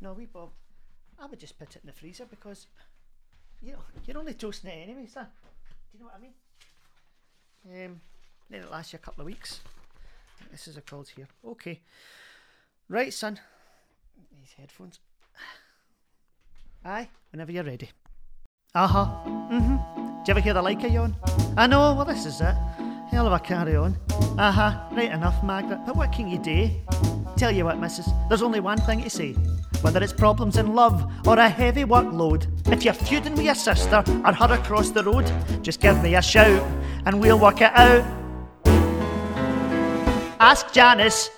No, we Bob. I would just put it in the freezer because you know you're only toasting it anyway, son. Do you know what I mean? Um, then it lasts you a couple of weeks. This is a cold here. Okay. Right, son. These headphones. Aye, whenever you're ready. Uh huh. Mm hmm. Do you ever hear the like of yawn? I know, well, this is it. Hell of a carry on. Uh huh. Right enough, Margaret. But what can you do? Tell you what, missus, there's only one thing to say. Whether it's problems in love or a heavy workload, if you're feuding with your sister or her across the road, just give me a shout and we'll work it out. Ask Janice.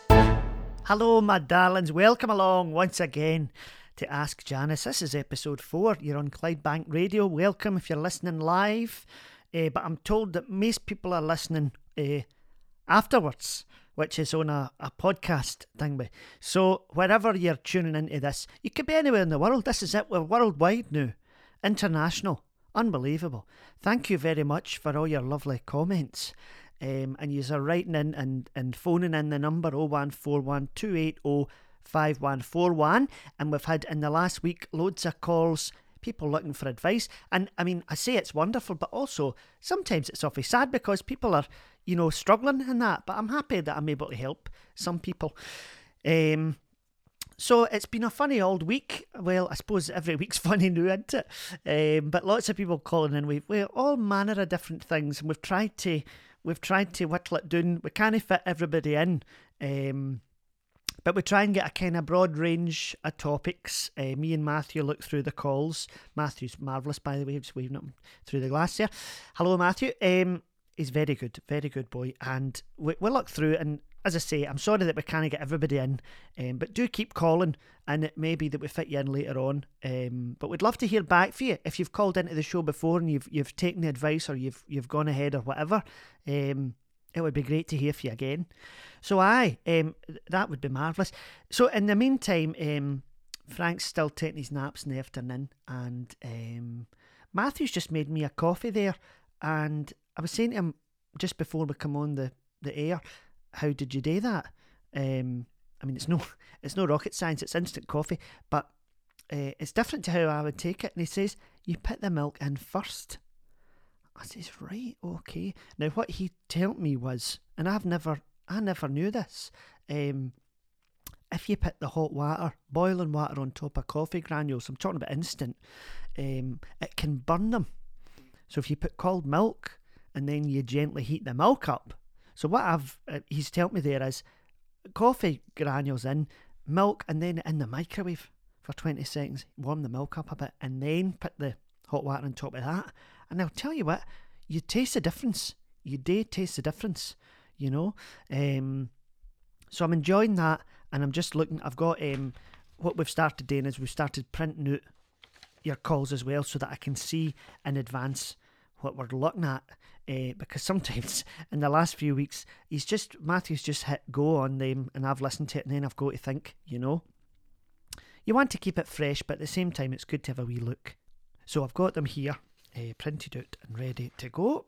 Hello, my darlings. Welcome along once again to Ask Janice. This is episode four. You're on Clydebank Radio. Welcome if you're listening live. Uh, but I'm told that most people are listening uh, afterwards, which is on a, a podcast thing. So wherever you're tuning into this, you could be anywhere in the world. This is it. We're worldwide now, international. Unbelievable. Thank you very much for all your lovely comments. Um, and you are writing in and, and phoning in the number 0141 And we've had in the last week loads of calls, people looking for advice. And I mean, I say it's wonderful, but also sometimes it's awfully sad because people are, you know, struggling in that. But I'm happy that I'm able to help some people. Um, so it's been a funny old week. Well, I suppose every week's funny now, isn't it? Um, but lots of people calling in with, with all manner of different things, and we've tried to we've tried to whittle it down. We can't fit everybody in. Um, but we try and get a kind of broad range of topics. Uh, me and Matthew look through the calls. Matthew's marvellous, by the way, just waving up through the glass here. Hello, Matthew. Um, he's very good, very good boy. And we, we'll look through and as I say, I'm sorry that we can't get everybody in, um, but do keep calling, and it may be that we fit you in later on. Um, but we'd love to hear back for you if you've called into the show before and you've you've taken the advice or you've you've gone ahead or whatever. Um, it would be great to hear from you again. So, aye, um, that would be marvellous. So, in the meantime, um, Frank's still taking his naps in the afternoon, and um, Matthew's just made me a coffee there. And I was saying to him just before we come on the, the air, how did you do that? Um, I mean, it's no, it's no rocket science. It's instant coffee, but uh, it's different to how I would take it. And he says you put the milk in first. I says, right, okay. Now what he told me was, and I've never, I never knew this. Um, if you put the hot water, boiling water on top of coffee granules, I'm talking about instant, um, it can burn them. So if you put cold milk and then you gently heat the milk up. So what I've, uh, he's told me there is coffee granules in, milk, and then in the microwave for 20 seconds, warm the milk up a bit, and then put the hot water on top of that. And I'll tell you what, you taste the difference. You do taste the difference, you know. Um, so I'm enjoying that, and I'm just looking. I've got um, what we've started doing is we've started printing out your calls as well, so that I can see in advance what we're looking at. Uh, because sometimes in the last few weeks, he's just Matthew's just hit go on them, and I've listened to it, and then I've got to think, you know. You want to keep it fresh, but at the same time, it's good to have a wee look. So I've got them here uh, printed out and ready to go.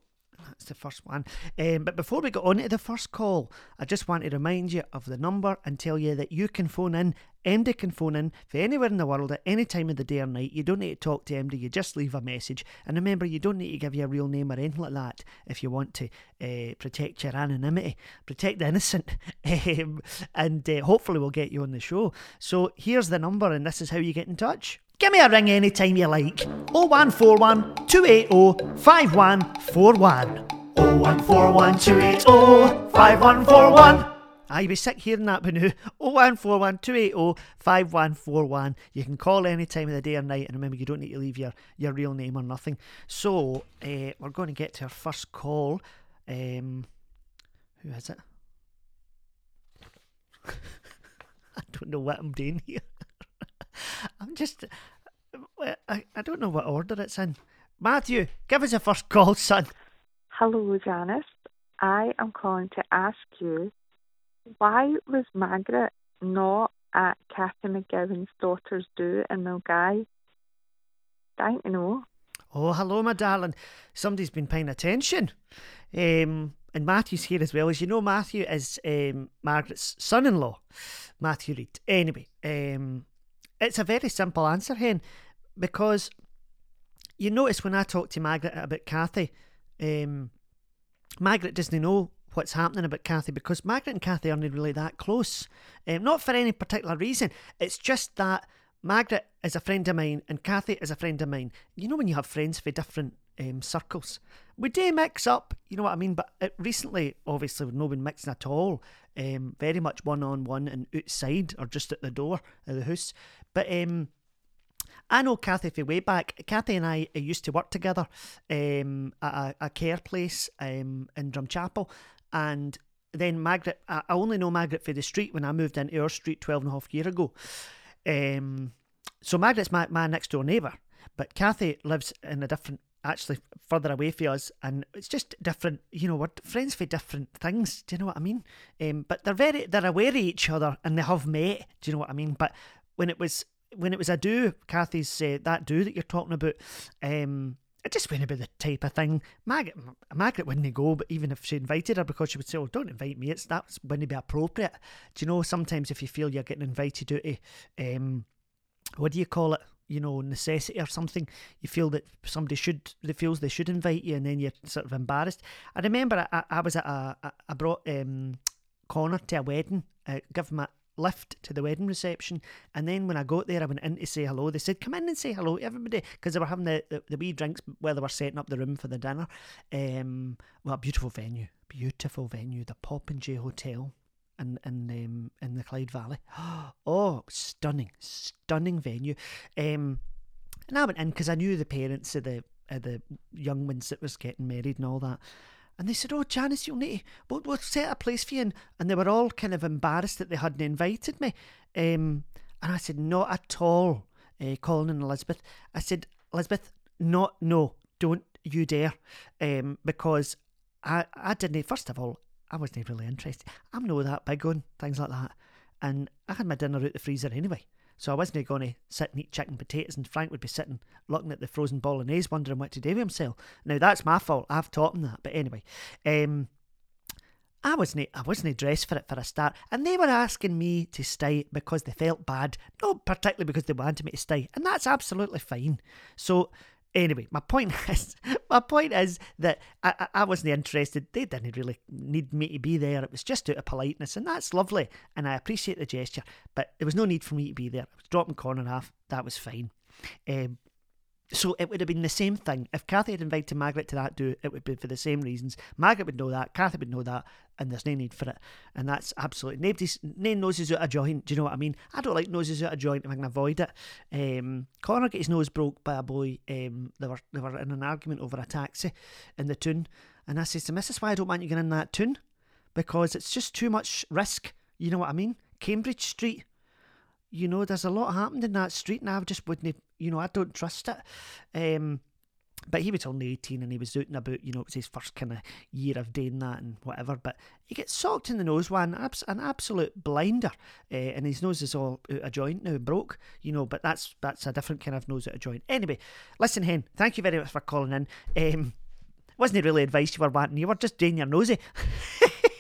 That's the first one. Um, but before we get on to the first call, I just want to remind you of the number and tell you that you can phone in. MD can phone in for anywhere in the world at any time of the day or night. You don't need to talk to MD, you just leave a message. And remember, you don't need to give your real name or anything like that if you want to uh, protect your anonymity, protect the innocent. um, and uh, hopefully, we'll get you on the show. So here's the number, and this is how you get in touch. Give me a ring anytime you like. 0141 280 5141. 0141 280 5141. Ah, you'll be sick hearing that, but now 0141 280 5141. You can call any time of the day or night, and remember, you don't need to leave your, your real name or nothing. So, uh, we're going to get to our first call. Um, who is it? I don't know what I'm doing here. I'm just. I, I don't know what order it's in. Matthew, give us a first call, son. Hello, Janice. I am calling to ask you why was Margaret not at Kathy McGowan's daughter's do in Milngavie? Dying to know. Oh, hello, my darling. Somebody's been paying attention. Um, and Matthew's here as well. As you know, Matthew is um, Margaret's son in law, Matthew Reid. Anyway, um, it's a very simple answer, Hen, because you notice when I talk to Margaret about Kathy, um, Margaret doesn't know what's happening about Kathy because Margaret and Kathy aren't really that close. Um, not for any particular reason. It's just that Margaret is a friend of mine and Kathy is a friend of mine. You know when you have friends for different um, circles, we do mix up. You know what I mean? But it, recently, obviously, we've not been mixing at all. Um, very much one on one and outside or just at the door of the house. But um, I know Kathy for way back. Kathy and I used to work together um, at a, a care place um, in Drumchapel. And then Margaret, I only know Margaret for the street when I moved into our street 12 and a half year ago. Um, so Margaret's my, my next door neighbour. But Kathy lives in a different, actually further away from us. And it's just different, you know, we're friends for different things. Do you know what I mean? Um, but they're very, they're aware of each other and they have met. Do you know what I mean? But when it was when it was a do, Kathy's uh, that do that you're talking about, um, it just wouldn't be the type of thing. Margaret, Margaret wouldn't go, but even if she invited her, because she would say, "Oh, don't invite me," it's that wouldn't be appropriate. Do you know? Sometimes if you feel you're getting invited to, um, what do you call it? You know, necessity or something. You feel that somebody should, they feels they should invite you, and then you're sort of embarrassed. I remember I, I was at a, I brought um, Connor to a wedding, uh, give him a lift to the wedding reception. And then when I got there, I went in to say hello. They said, come in and say hello to everybody because they were having the, the, the, wee drinks where they were setting up the room for the dinner. Um, well, beautiful venue, beautiful venue, the Popinjay Hotel in in um, in the Clyde Valley. Oh, stunning, stunning venue. Um, and I went in because I knew the parents of the of the young ones that was getting married and all that. And they said, Oh, Janice, you'll need to, we'll, we'll set a place for you. And, and they were all kind of embarrassed that they hadn't invited me. Um, and I said, Not at all, uh, Colin and Elizabeth. I said, Elizabeth, not, no, don't you dare. Um, because I, I didn't, first of all, I wasn't really interested. I'm not that big on things like that. And I had my dinner out the freezer anyway. So I wasn't going to sit and eat chicken potatoes, and Frank would be sitting looking at the frozen bolognese, wondering what to do with himself. Now that's my fault. I've taught him that. But anyway, um, I wasn't I wasn't dressed for it for a start, and they were asking me to stay because they felt bad, not particularly because they wanted me to stay, and that's absolutely fine. So Anyway, my point is, my point is that I, I wasn't interested. They didn't really need me to be there. It was just out of politeness, and that's lovely, and I appreciate the gesture. But there was no need for me to be there. I was dropping Connor half. That was fine. Um, so it would have been the same thing. If Kathy had invited Margaret to that do, it would be for the same reasons. Margaret would know that, Kathy would know that, and there's no need for it. And that's absolutely nobody's no noses out of joint. Do you know what I mean? I don't like noses out of joint if I can avoid it. Um, Connor got his nose broke by a boy. Um, they were they were in an argument over a taxi in the tune, and I says to Mrs. Why I don't want you getting in that tune because it's just too much risk. You know what I mean? Cambridge Street you know, there's a lot happened in that street, and I just wouldn't, you know, I don't trust it. Um, but he was only 18 and he was out and about, you know, it was his first kind of year of doing that and whatever. But he gets socked in the nose one, an absolute blinder, uh, and his nose is all out of joint now, broke, you know, but that's that's a different kind of nose out of joint. Anyway, listen, Hen, thank you very much for calling in. Um, wasn't it really advice you were wanting, you were just doing your nosy.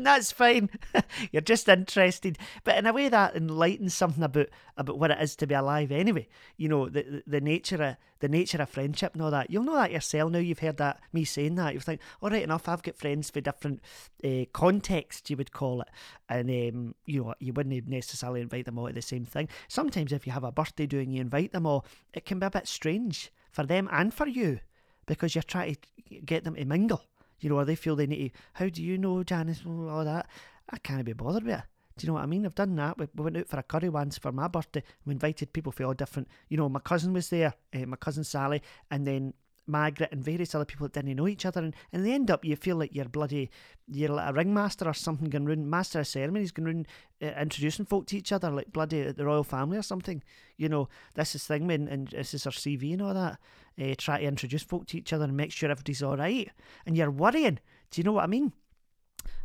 and that's fine. You're just interested, but in a way that enlightens something about about what it is to be alive. Anyway, you know the the, nature of the nature of friendship and all that. You'll know that yourself now. You've heard that me saying that. You think, all right, enough. I've got friends for different uh, contexts, you would call it, and um, you know you wouldn't necessarily invite them all to the same thing. Sometimes if you have a birthday do and you invite them all, it can be a bit strange for them and for you because you're trying to get them to mingle you know, or they feel they need to, how do you know Janice, all that? I can't be bothered with it. Do you know what I mean? I've done that. We, we went out for a curry once for my birthday. We invited people for all different, you know, my cousin was there, uh, my cousin Sally, and then Margaret and various other people that didn't know each other. And, and in the end up, you feel like you're bloody, you're like a ringmaster or something going round, master of ceremonies going round uh, introducing folk to each other, like bloody the royal family or something. You know, this is thing, and, and this is our CV and all that. Uh, try to introduce folk to each other and make sure everybody's all right. And you're worrying. Do you know what I mean?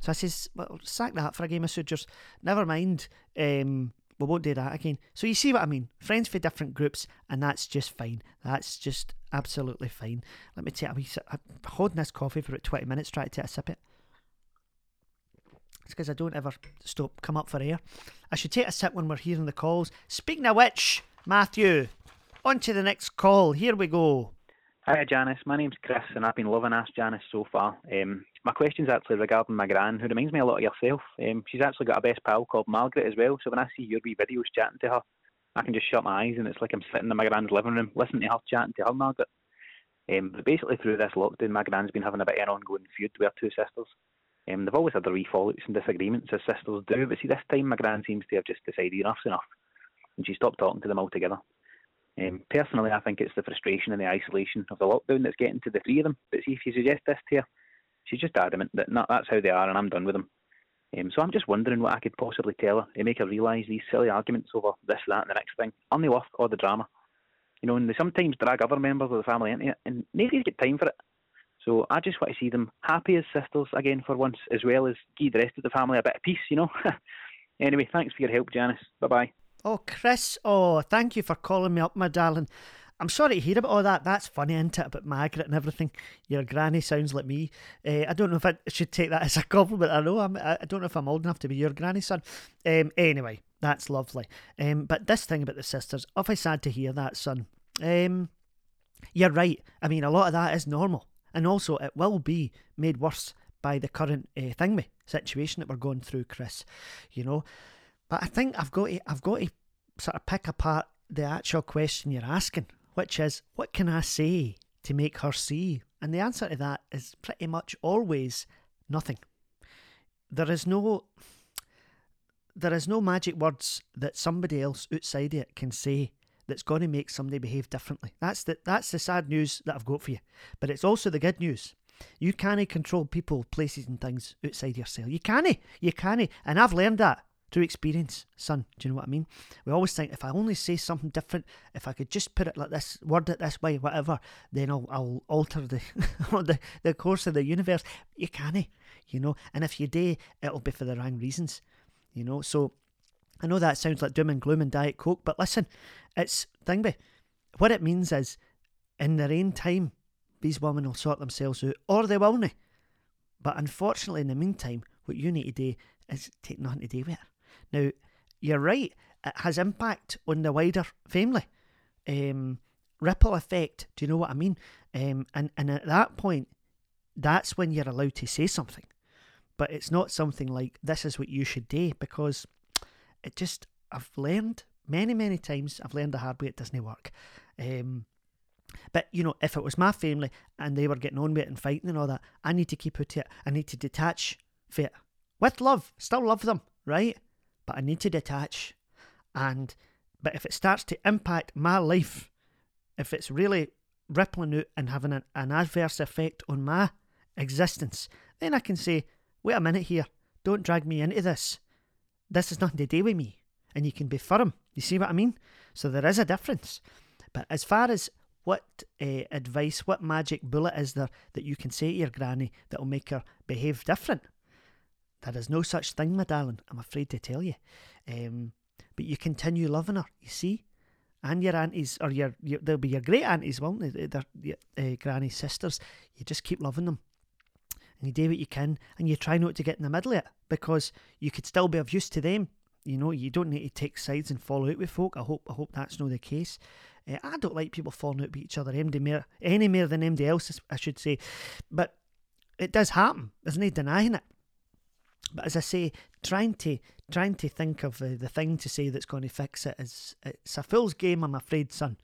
So I says, well, sack that for a game of sutures. Never mind. Um, we won't do that again. So you see what I mean? Friends for different groups, and that's just fine. That's just absolutely fine. Let me take a wee sip. I'm holding this coffee for about 20 minutes, trying to take a sip it. It's because I don't ever stop, come up for air. I should take a sip when we're hearing the calls. Speaking of which, Matthew, on to the next call. Here we go. Hi, Janice. My name's Chris, and I've been loving Ask Janice so far. Um, my question's actually regarding my gran, who reminds me a lot of yourself. Um, she's actually got a best pal called Margaret as well, so when I see your wee videos chatting to her, I can just shut my eyes and it's like I'm sitting in my gran's living room listening to her chatting to her Margaret. Um, but basically, through this lockdown, my gran's been having a bit of an ongoing feud with her two sisters. Um, they've always had their wee fallouts and disagreements, as sisters do, but see, this time my gran seems to have just decided enough's enough, and she stopped talking to them altogether. Um, personally, I think it's the frustration and the isolation of the lockdown that's getting to the three of them. But see, if you suggest this to her, she's just adamant that that's how they are and I'm done with them. Um, so I'm just wondering what I could possibly tell her to make her realise these silly arguments over this, that, and the next thing aren't worth all the drama? You know, and they sometimes drag other members of the family into it, and nobody's got time for it. So I just want to see them happy as sisters again for once, as well as give the rest of the family a bit of peace, you know. anyway, thanks for your help, Janice. Bye bye. Oh, Chris, oh, thank you for calling me up, my darling. I'm sorry to hear about all that. That's funny, isn't it? About Margaret and everything. Your granny sounds like me. Uh, I don't know if I should take that as a compliment. I know I'm. I don't know if I'm old enough to be your granny son. Um, anyway, that's lovely. Um, but this thing about the sisters, awfully sad to hear that, son. Um, you're right. I mean, a lot of that is normal, and also it will be made worse by the current uh, thing situation that we're going through, Chris. You know, but I think I've got to, I've got to sort of pick apart the actual question you're asking which is, what can I say to make her see? And the answer to that is pretty much always nothing. There is no there is no magic words that somebody else outside it can say that's going to make somebody behave differently. That's the that's the sad news that I've got for you. But it's also the good news. You can't control people, places, and things outside yourself. You can't. You can't. And I've learned that through experience, son. Do you know what I mean? We always think if I only say something different, if I could just put it like this, word it this way, whatever, then I'll, I'll alter the, the the course of the universe. You can't, you know. And if you do, it'll be for the wrong reasons, you know. So I know that sounds like doom and gloom and diet coke, but listen, it's thingby. What it means is, in their own time, these women will sort themselves out, or they will not. But unfortunately, in the meantime, what you need to do is take nothing to do with it. Now, you're right, it has impact on the wider family. Um, ripple effect, do you know what I mean? Um, and, and at that point, that's when you're allowed to say something. But it's not something like, this is what you should do, because it just, I've learned many, many times, I've learned the hard way it doesn't work. Um, but you know, if it was my family and they were getting on with it and fighting and all that, I need to keep out it. I need to detach from it with love. Still love them, right? But I need to detach. And but if it starts to impact my life, if it's really rippling out and having an, an adverse effect on my existence, then I can say, wait a minute here, don't drag me into this. This has nothing to do with me. And you can be firm. You see what I mean? So there is a difference. But as far as what uh, advice, what magic bullet is there that you can say to your granny that will make her behave different? There is no such thing, my darling, I'm afraid to tell you. Um, but you continue loving her, you see? And your aunties, or your, your they'll be your great aunties, won't they? They're your uh, granny sisters. You just keep loving them. And you do what you can, and you try not to get in the middle of it, because you could still be of use to them. You know, you don't need to take sides and fall out with folk. I hope I hope that's not the case. Uh, I don't like people falling out with each other any more, any more than anybody else, I should say. But it does happen. There's no denying it. But as I say, trying to trying to think of uh, the thing to say that's going to fix it is it's a fool's game, I'm afraid, son.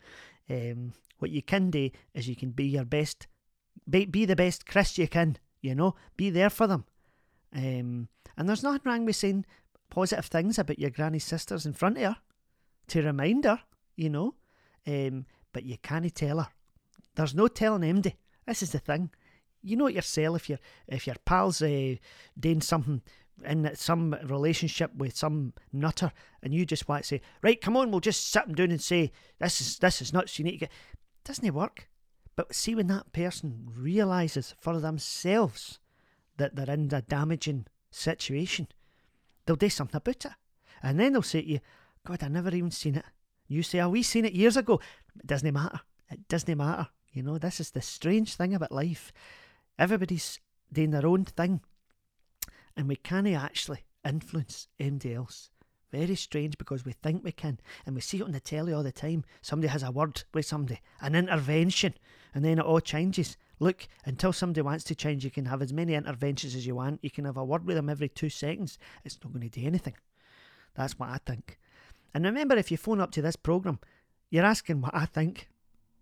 Um, what you can do is you can be your best, be, be the best Chris you can. You know, be there for them. Um, and there's nothing wrong with saying positive things about your granny's sisters in front of her to remind her. You know, um, but you can't tell her. There's no telling MD. This is the thing you know it yourself if your if your pals uh, doing something in some relationship with some nutter and you just want to say right come on we'll just sit them down and say this is this is nuts you need to get doesn't it work? But see when that person realizes for themselves that they're in a damaging situation they'll do something about it. And then they'll say to you god i never even seen it. You say oh we seen it years ago. It doesn't matter. It doesn't matter. You know this is the strange thing about life Everybody's doing their own thing. and we can't actually influence anybody else. Very strange because we think we can, and we see it on the telly all the time. Somebody has a word with somebody, an intervention, and then it all changes. Look, until somebody wants to change, you can have as many interventions as you want. You can have a word with them every two seconds. It's not going to do anything. That's what I think. And remember, if you phone up to this programme, you're asking what I think.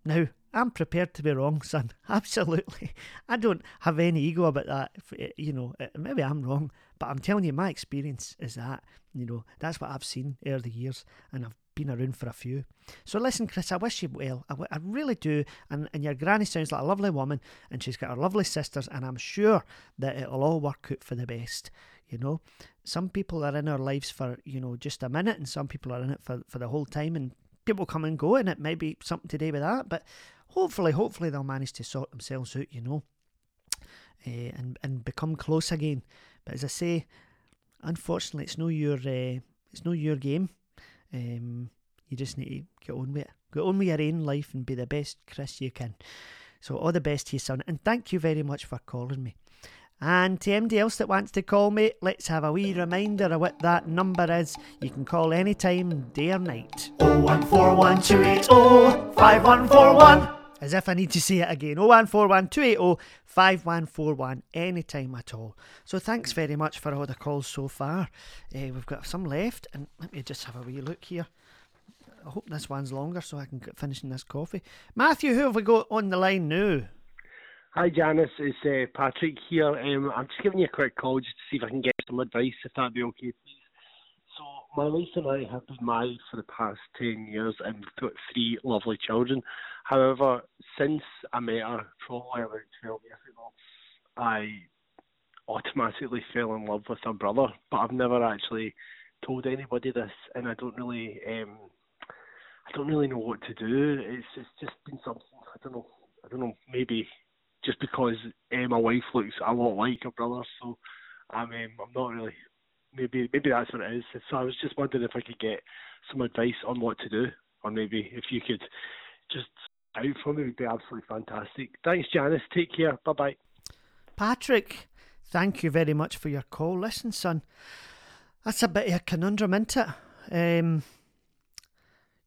Now, I'm prepared to be wrong, son. Absolutely. I don't have any ego about that. Eh, you know, eh, maybe I'm wrong, but I'm telling you, my experience is that. You know, that's what I've seen over the years, and I've been around for a few. So listen, Chris, I wish you well. I, I really do. And, and your granny sounds like a lovely woman, and she's got her lovely sisters, and I'm sure that it'll all work out for the best. You know, some people are in our lives for you know just a minute, and some people are in it for, for the whole time, and people come and go, and it may be something to do with that. But hopefully, hopefully they'll manage to sort themselves out, you know, uh, and and become close again. But as I say, unfortunately, it's no your uh, it's no your game. Um, you just need to get on with it. Get on with your own life and be the best Chris you can. So all the best to you, son, and thank you very much for calling me. And to anybody else that wants to call me, let's have a wee reminder of what that number is. You can call anytime, day or night. 01412805141. As if I need to say it again. 01412805141 anytime at all. So thanks very much for all the calls so far. Uh, we've got some left, and let me just have a wee look here. I hope this one's longer so I can get finishing this coffee. Matthew, who have we got on the line now? Hi Janice, it's uh, Patrick here. Um, I'm just giving you a quick call just to see if I can get some advice, if that'd be okay, please. So my wife and I have been married for the past ten years and we've got three lovely children. However, since I met her probably about twelve years ago, I automatically fell in love with her brother, but I've never actually told anybody this, and I don't really, um, I don't really know what to do. It's it's just been something I don't know. I don't know. Maybe just because uh, my wife looks a lot like her brother, so I'm um, I'm not really maybe maybe that's what it is. So I was just wondering if I could get some advice on what to do, or maybe if you could just out for me would be absolutely fantastic. Thanks, Janice. Take care. Bye bye. Patrick, thank you very much for your call. Listen, son, that's a bit of a conundrum, isn't it? Um,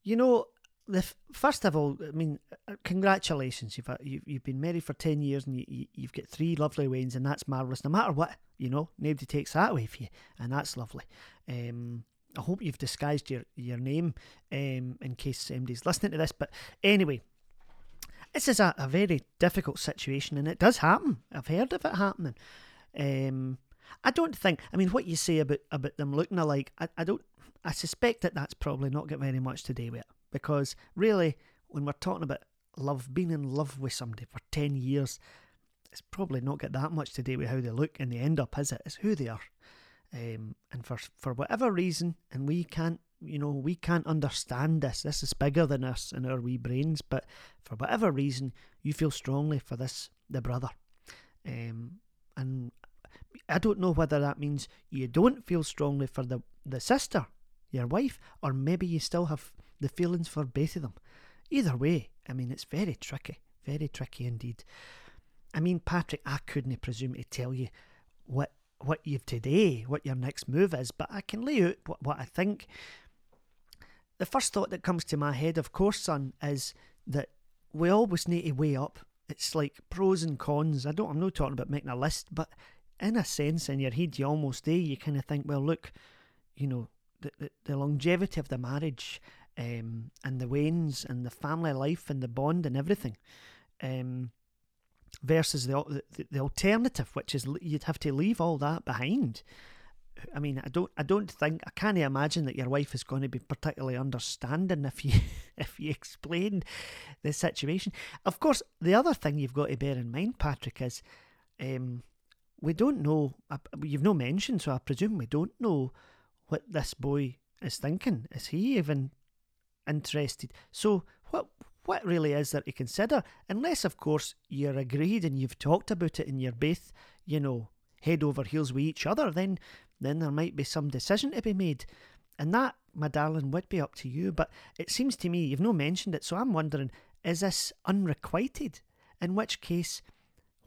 you know, the first of all, I mean, uh, congratulations. You've, you've you've been married for ten years and you, you have got three lovely wains, and that's marvelous. No matter what, you know, nobody takes that away from you, and that's lovely. Um, I hope you've disguised your your name um, in case somebody's listening to this. But anyway, this is a, a very difficult situation, and it does happen. I've heard of it happening. Um, I don't think. I mean, what you say about about them looking alike, I, I don't. I suspect that that's probably not got very much to do with it because really, when we're talking about love, being in love with somebody for 10 years, it's probably not got that much to do with how they look and they end up, is it? It's who they are. Um, and for for whatever reason, and we can't, you know, we can't understand this. This is bigger than us and our wee brains. But for whatever reason, you feel strongly for this the brother, um, and I don't know whether that means you don't feel strongly for the the sister, your wife, or maybe you still have the feelings for both of them. Either way, I mean, it's very tricky, very tricky indeed. I mean, Patrick, I couldn't presume to tell you what what you've today, what your next move is, but I can lay out what, what I think. The first thought that comes to my head, of course, son, is that we always need to weigh up. It's like pros and cons. I don't. I'm not talking about making a list, but in a sense, in your head, you almost do. You kind of think, well, look, you know, the, the, the longevity of the marriage um, and the wains and the family life and the bond and everything, um, versus the, the, the alternative, which is you'd have to leave all that behind. I mean, I don't, I don't think, I can't imagine that your wife is going to be particularly understanding if you, if you explain the situation. Of course, the other thing you've got to bear in mind, Patrick, is um, we don't know. You've no mentioned, so I presume we don't know what this boy is thinking. Is he even interested. So what what really is there to consider? Unless of course you're agreed and you've talked about it and you're both, you know, head over heels with each other, then then there might be some decision to be made. And that, my darling, would be up to you. But it seems to me you've not mentioned it, so I'm wondering, is this unrequited? In which case,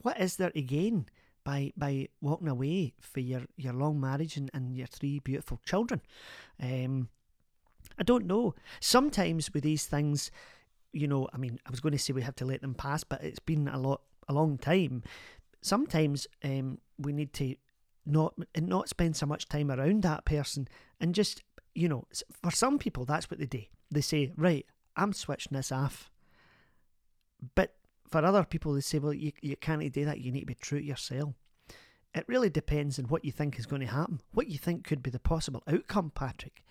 what is there to gain by by walking away for your, your long marriage and, and your three beautiful children. Um, I don't know. Sometimes with these things, you know, I mean, I was going to say we have to let them pass, but it's been a lot, a long time. Sometimes um, we need to not not spend so much time around that person and just, you know, for some people that's what they do. They say, right, I'm switching this off. But for other people, they say, well, you, you can't do that. You need to be true to yourself. It really depends on what you think is going to happen, what you think could be the possible outcome, Patrick.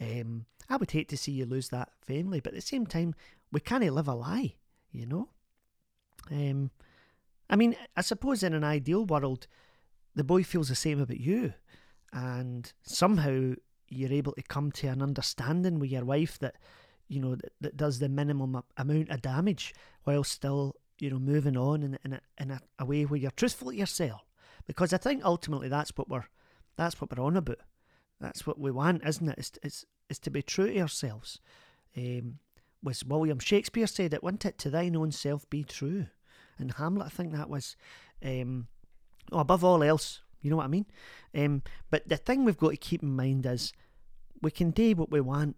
Um, I would hate to see you lose that family, but at the same time, we can't live a lie, you know? Um, I mean, I suppose in an ideal world, the boy feels the same about you, and somehow you're able to come to an understanding with your wife that you know, that, that does the minimum amount of damage while still, you know, moving on in, in, a, in a, a way where you're truthful to yourself. Because I think ultimately that's what we're that's what we're on about. That's what we want, isn't it? It's, it's, it's to be true to ourselves. Um, was William Shakespeare said it, wasn't it? To thine own self be true. And Hamlet, I think that was, um, oh, above all else, you know what I mean? Um, but the thing we've got to keep in mind is we can do what we want,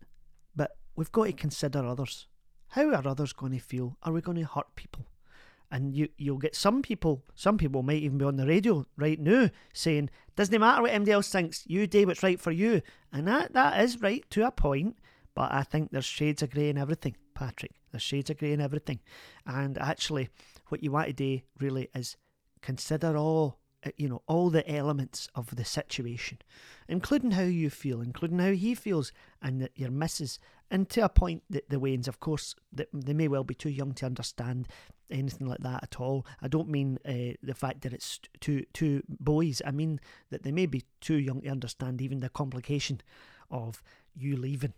but we've got to consider others. How are others going to feel? Are we going to hurt people? And you, you'll get some people, some people might even be on the radio right now saying, doesn't matter what else thinks, you do what's right for you. And that, that is right to a point, but I think there's shades of grey in everything, Patrick. There's shades of grey in everything. And actually, what you want to do really is consider all uh, you know all the elements of the situation including how you feel including how he feels and that your missus and to a point that the wains of course that they may well be too young to understand anything like that at all. I don't mean uh, the fact that it's two two boys. I mean that they may be too young to understand even the complication of you leaving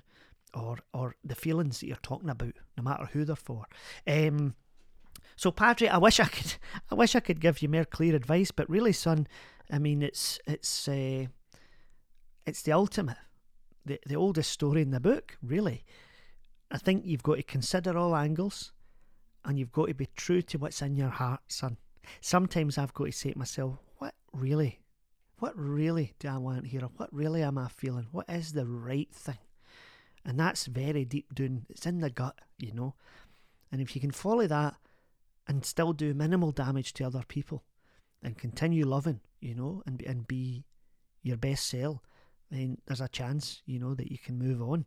or or the feelings that you're talking about no matter who they're for. Um so, Padre, I wish I could, I wish I could give you more clear advice, but really, son, I mean, it's it's uh, it's the ultimate, the the oldest story in the book. Really, I think you've got to consider all angles, and you've got to be true to what's in your heart, son. Sometimes I've got to say to myself, what really, what really do I want here? What really am I feeling? What is the right thing? And that's very deep down. It's in the gut, you know. And if you can follow that and still do minimal damage to other people and continue loving, you know, and, and be your best self, then there's a chance, you know, that you can move on.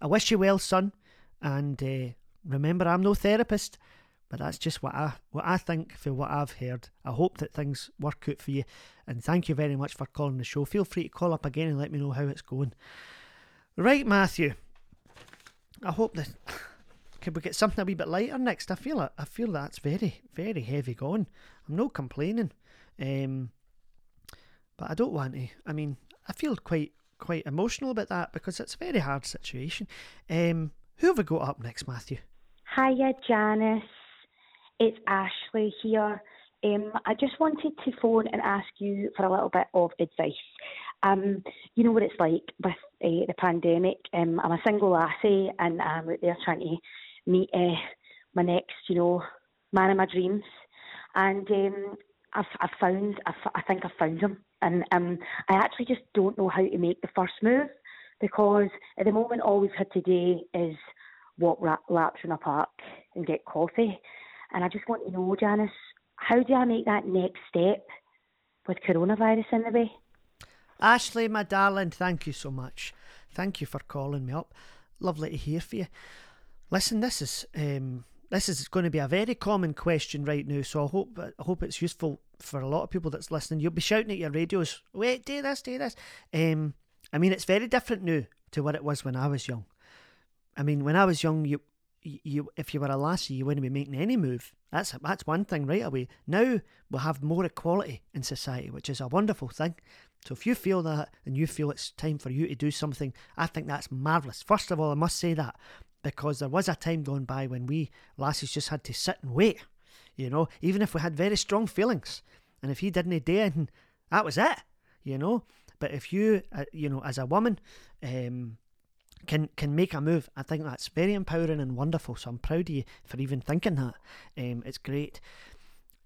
I wish you well, son, and uh, remember, I'm no therapist, but that's just what I what I think for what I've heard. I hope that things work out for you, and thank you very much for calling the show. Feel free to call up again and let me know how it's going. Right, Matthew. I hope that could we get something a wee bit lighter next? I feel. I feel that's very, very heavy going. I'm not complaining, um, but I don't want to. I mean, I feel quite, quite emotional about that because it's a very hard situation. Um, who have we got up next, Matthew? Hiya, Janice. It's Ashley here. Um, I just wanted to phone and ask you for a little bit of advice. Um, you know what it's like with uh, the pandemic. Um, I'm a single lassie and I'm out there trying to meet uh, my next, you know, man of my dreams. And um, I've, I've found, I've, I think I've found him. And um, I actually just don't know how to make the first move because at the moment all we've had today is walk laps in a park and get coffee. And I just want to know, Janice, how do I make that next step with coronavirus in the way? Ashley, my darling, thank you so much. Thank you for calling me up. Lovely to hear from you. Listen, this is um, this is going to be a very common question right now, so I hope I hope it's useful for a lot of people that's listening. You'll be shouting at your radios, "Wait, do this, do this." Um, I mean, it's very different now to what it was when I was young. I mean, when I was young, you you if you were a lassie, you wouldn't be making any move. That's that's one thing right away. Now we'll have more equality in society, which is a wonderful thing. So if you feel that and you feel it's time for you to do something, I think that's marvellous. First of all, I must say that because there was a time gone by when we lasses just had to sit and wait, you know, even if we had very strong feelings. And if he didn't do that was it, you know. But if you, uh, you know, as a woman, um, can can make a move, I think that's very empowering and wonderful. So I'm proud of you for even thinking that. Um, it's great.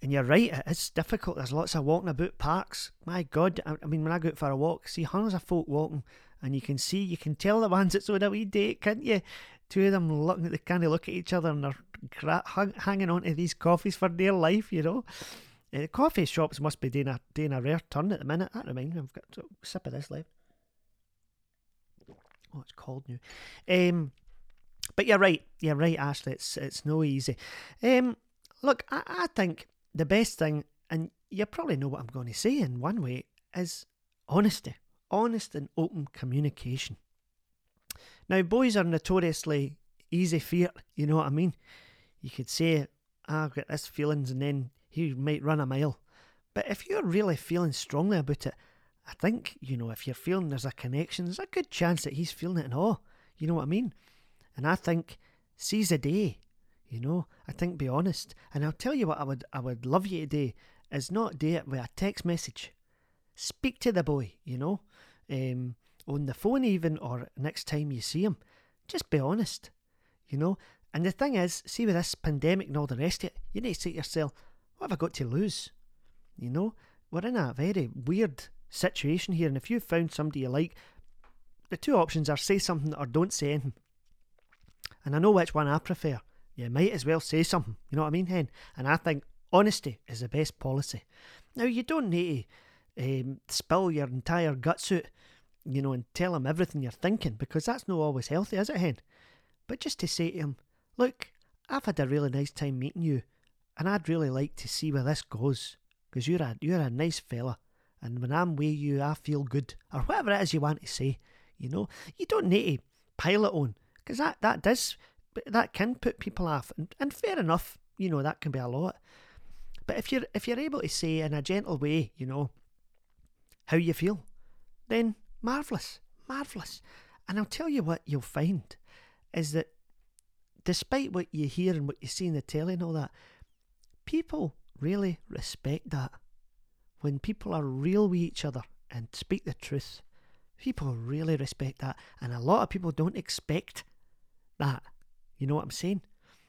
and you're right, it is difficult. There's lots of walking about parks. My God, I, I mean, when I go out for a walk, see hundreds of folk walking, and you can see, you can tell the ones that's on a wee date, can't you? Two of them looking at the kind of look at each other and they're gra- hang, hanging on to these coffees for dear life, you know. Uh, coffee shops must be doing a doing a rare turn at the minute. That reminds me, I've got a sip of this left. Oh, it's cold now. Um, but you're right. You're right, Ashley. It's it's no easy. Um, look, I, I think the best thing, and you probably know what I'm going to say in one way, is honesty. Honest and open communication. Now, boys are notoriously easy fear, you know what I mean? You could say, ah, I've got this feelings, and then he might run a mile. But if you're really feeling strongly about it, I think, you know, if you're feeling there's a connection, there's a good chance that he's feeling it and all. You know what I mean? And I think, seize a day. You know, I think be honest. And I'll tell you what I would I would love you to do is not do it with a text message. Speak to the boy, you know. Um, on the phone even or next time you see him. Just be honest. You know? And the thing is, see with this pandemic and all the rest of it, you need to say to yourself, what have I got to lose? You know? We're in a very weird situation here, and if you've found somebody you like, the two options are say something or don't say anything. And I know which one I prefer. You might as well say something, you know what I mean, Hen? And I think honesty is the best policy. Now, you don't need to um, spill your entire guts out, you know, and tell him everything you're thinking, because that's not always healthy, is it, Hen? But just to say to him, look, I've had a really nice time meeting you, and I'd really like to see where this goes, because you're a, you're a nice fella, and when I'm with you, I feel good, or whatever it is you want to say, you know? You don't need to pile it on, because that, that does that can put people off, and, and fair enough, you know that can be a lot. But if you're if you're able to say in a gentle way, you know, how you feel, then marvellous, marvellous. And I'll tell you what you'll find is that despite what you hear and what you see in the telly and all that, people really respect that. When people are real with each other and speak the truth, people really respect that. And a lot of people don't expect that. You know what I'm saying?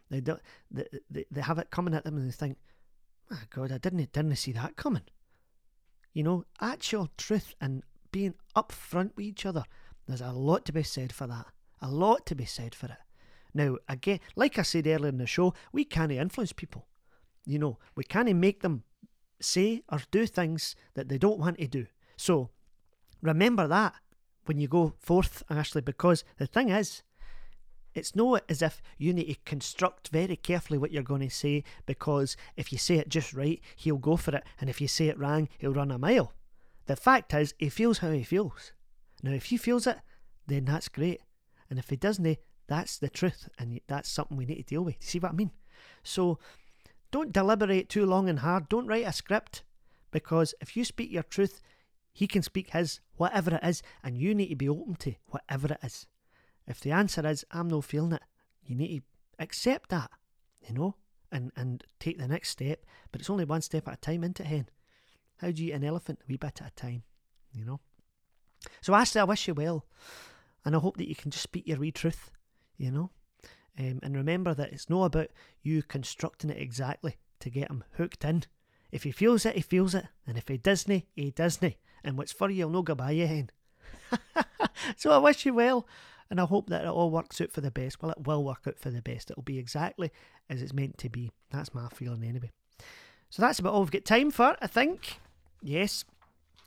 They don't. They, they, they have it coming at them and they think, "My God, I didn't didn't see that coming." You know, actual truth and being upfront with each other. There's a lot to be said for that. A lot to be said for it. Now, again, like I said earlier in the show, we can't influence people. You know, we can't make them say or do things that they don't want to do. So, remember that when you go forth, Ashley, because the thing is, it's not as if you need to construct very carefully what you're going to say because if you say it just right, he'll go for it, and if you say it wrong, he'll run a mile. The fact is, he feels how he feels. Now, if he feels it, then that's great. And if he doesn't, that's the truth, and that's something we need to deal with. See what I mean? So, don't deliberate too long and hard. Don't write a script because if you speak your truth, he can speak his, whatever it is, and you need to be open to whatever it is. If the answer is, I'm not feeling it, you need to accept that, you know, and, and take the next step. But it's only one step at a time, into hen? How do you eat an elephant? A wee bit at a time, you know. So, Ashley, I wish you well. And I hope that you can just speak your wee truth, you know. Um, and remember that it's not about you constructing it exactly to get him hooked in. If he feels it, he feels it. And if he doesn't, he doesn't. And what's for you, will no go by you, hen. so I wish you well and I hope that it all works out for the best. Well, it will work out for the best. It'll be exactly as it's meant to be. That's my feeling anyway. So that's about all we've got time for, I think. Yes,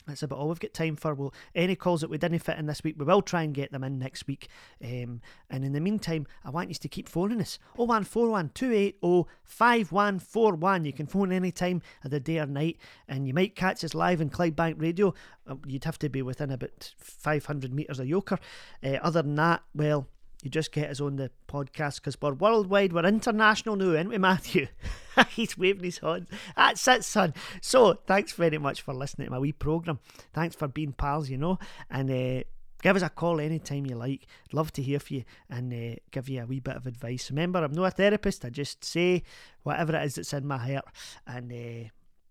that's about all we've got time for. Well, any calls that we didn't fit in this week, we will try and get them in next week. Um, and in the meantime, I want you to keep phoning us. 0141280 5141. You can phone any time of the day or night, and you might catch us live in Clydebank Radio. Uh, you'd have to be within about 500 metres of Yoker. Uh, other than that, well, you just get us on the podcast because we're worldwide, we're international now, aren't we, Matthew? He's waving his hand. That's it, son. So, thanks very much for listening to my wee programme. Thanks for being pals, you know, and uh, give us a call anytime you like. love to hear from you and uh, give you a wee bit of advice. Remember, I'm not a therapist, I just say whatever it is that's in my heart, and uh,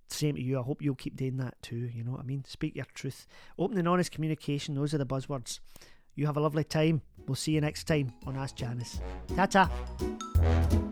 same to you. I hope you'll keep doing that too. You know what I mean? Speak your truth. Open and honest communication, those are the buzzwords. You have a lovely time. We'll see you next time on Ask Janice. Ta ta.